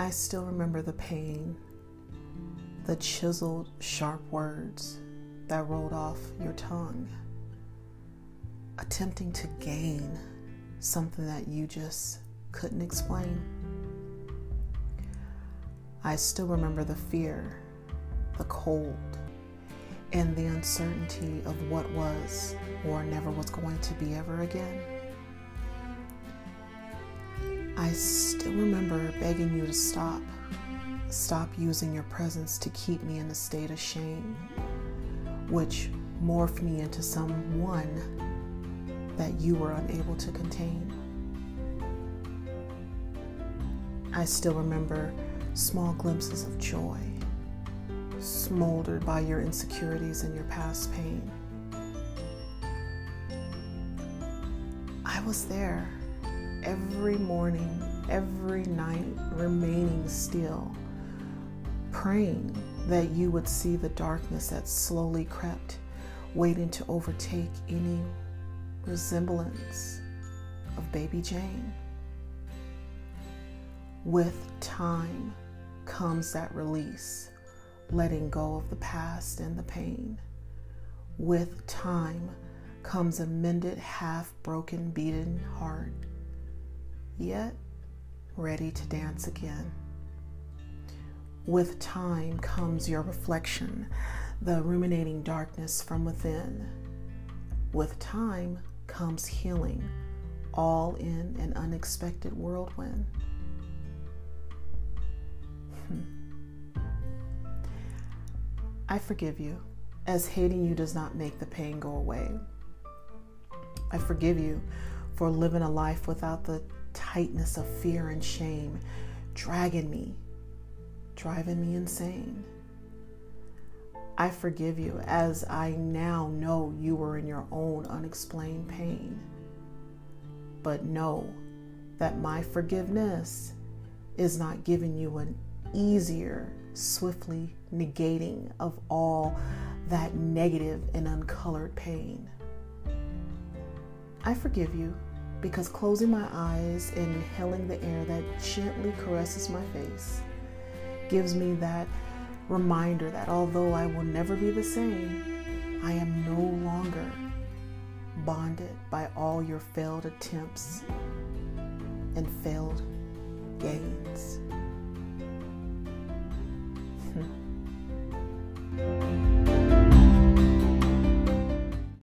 I still remember the pain, the chiseled, sharp words that rolled off your tongue, attempting to gain something that you just couldn't explain. I still remember the fear, the cold, and the uncertainty of what was or never was going to be ever again. I still remember begging you to stop. Stop using your presence to keep me in a state of shame, which morphed me into someone that you were unable to contain. I still remember small glimpses of joy, smoldered by your insecurities and your past pain. I was there every morning, every night, remaining still, praying that you would see the darkness that slowly crept, waiting to overtake any resemblance of baby Jane. With time comes that release, letting go of the past and the pain. With time comes a mended, half broken, beaten heart, yet ready to dance again. With time comes your reflection, the ruminating darkness from within. With time comes healing, all in an unexpected whirlwind. Hmm. I forgive you, as hating you does not make the pain go away. I forgive you for living a life without the tightness of fear and shame, dragging me, driving me insane. I forgive you as I now know you were in your own unexplained pain. But know that my forgiveness is not giving you an easier, swiftly negating of all that negative and uncolored pain. I forgive you because closing my eyes and inhaling the air that gently caresses my face gives me that reminder that although I will never be the same, I am no longer bonded by all your failed attempts and failed gains.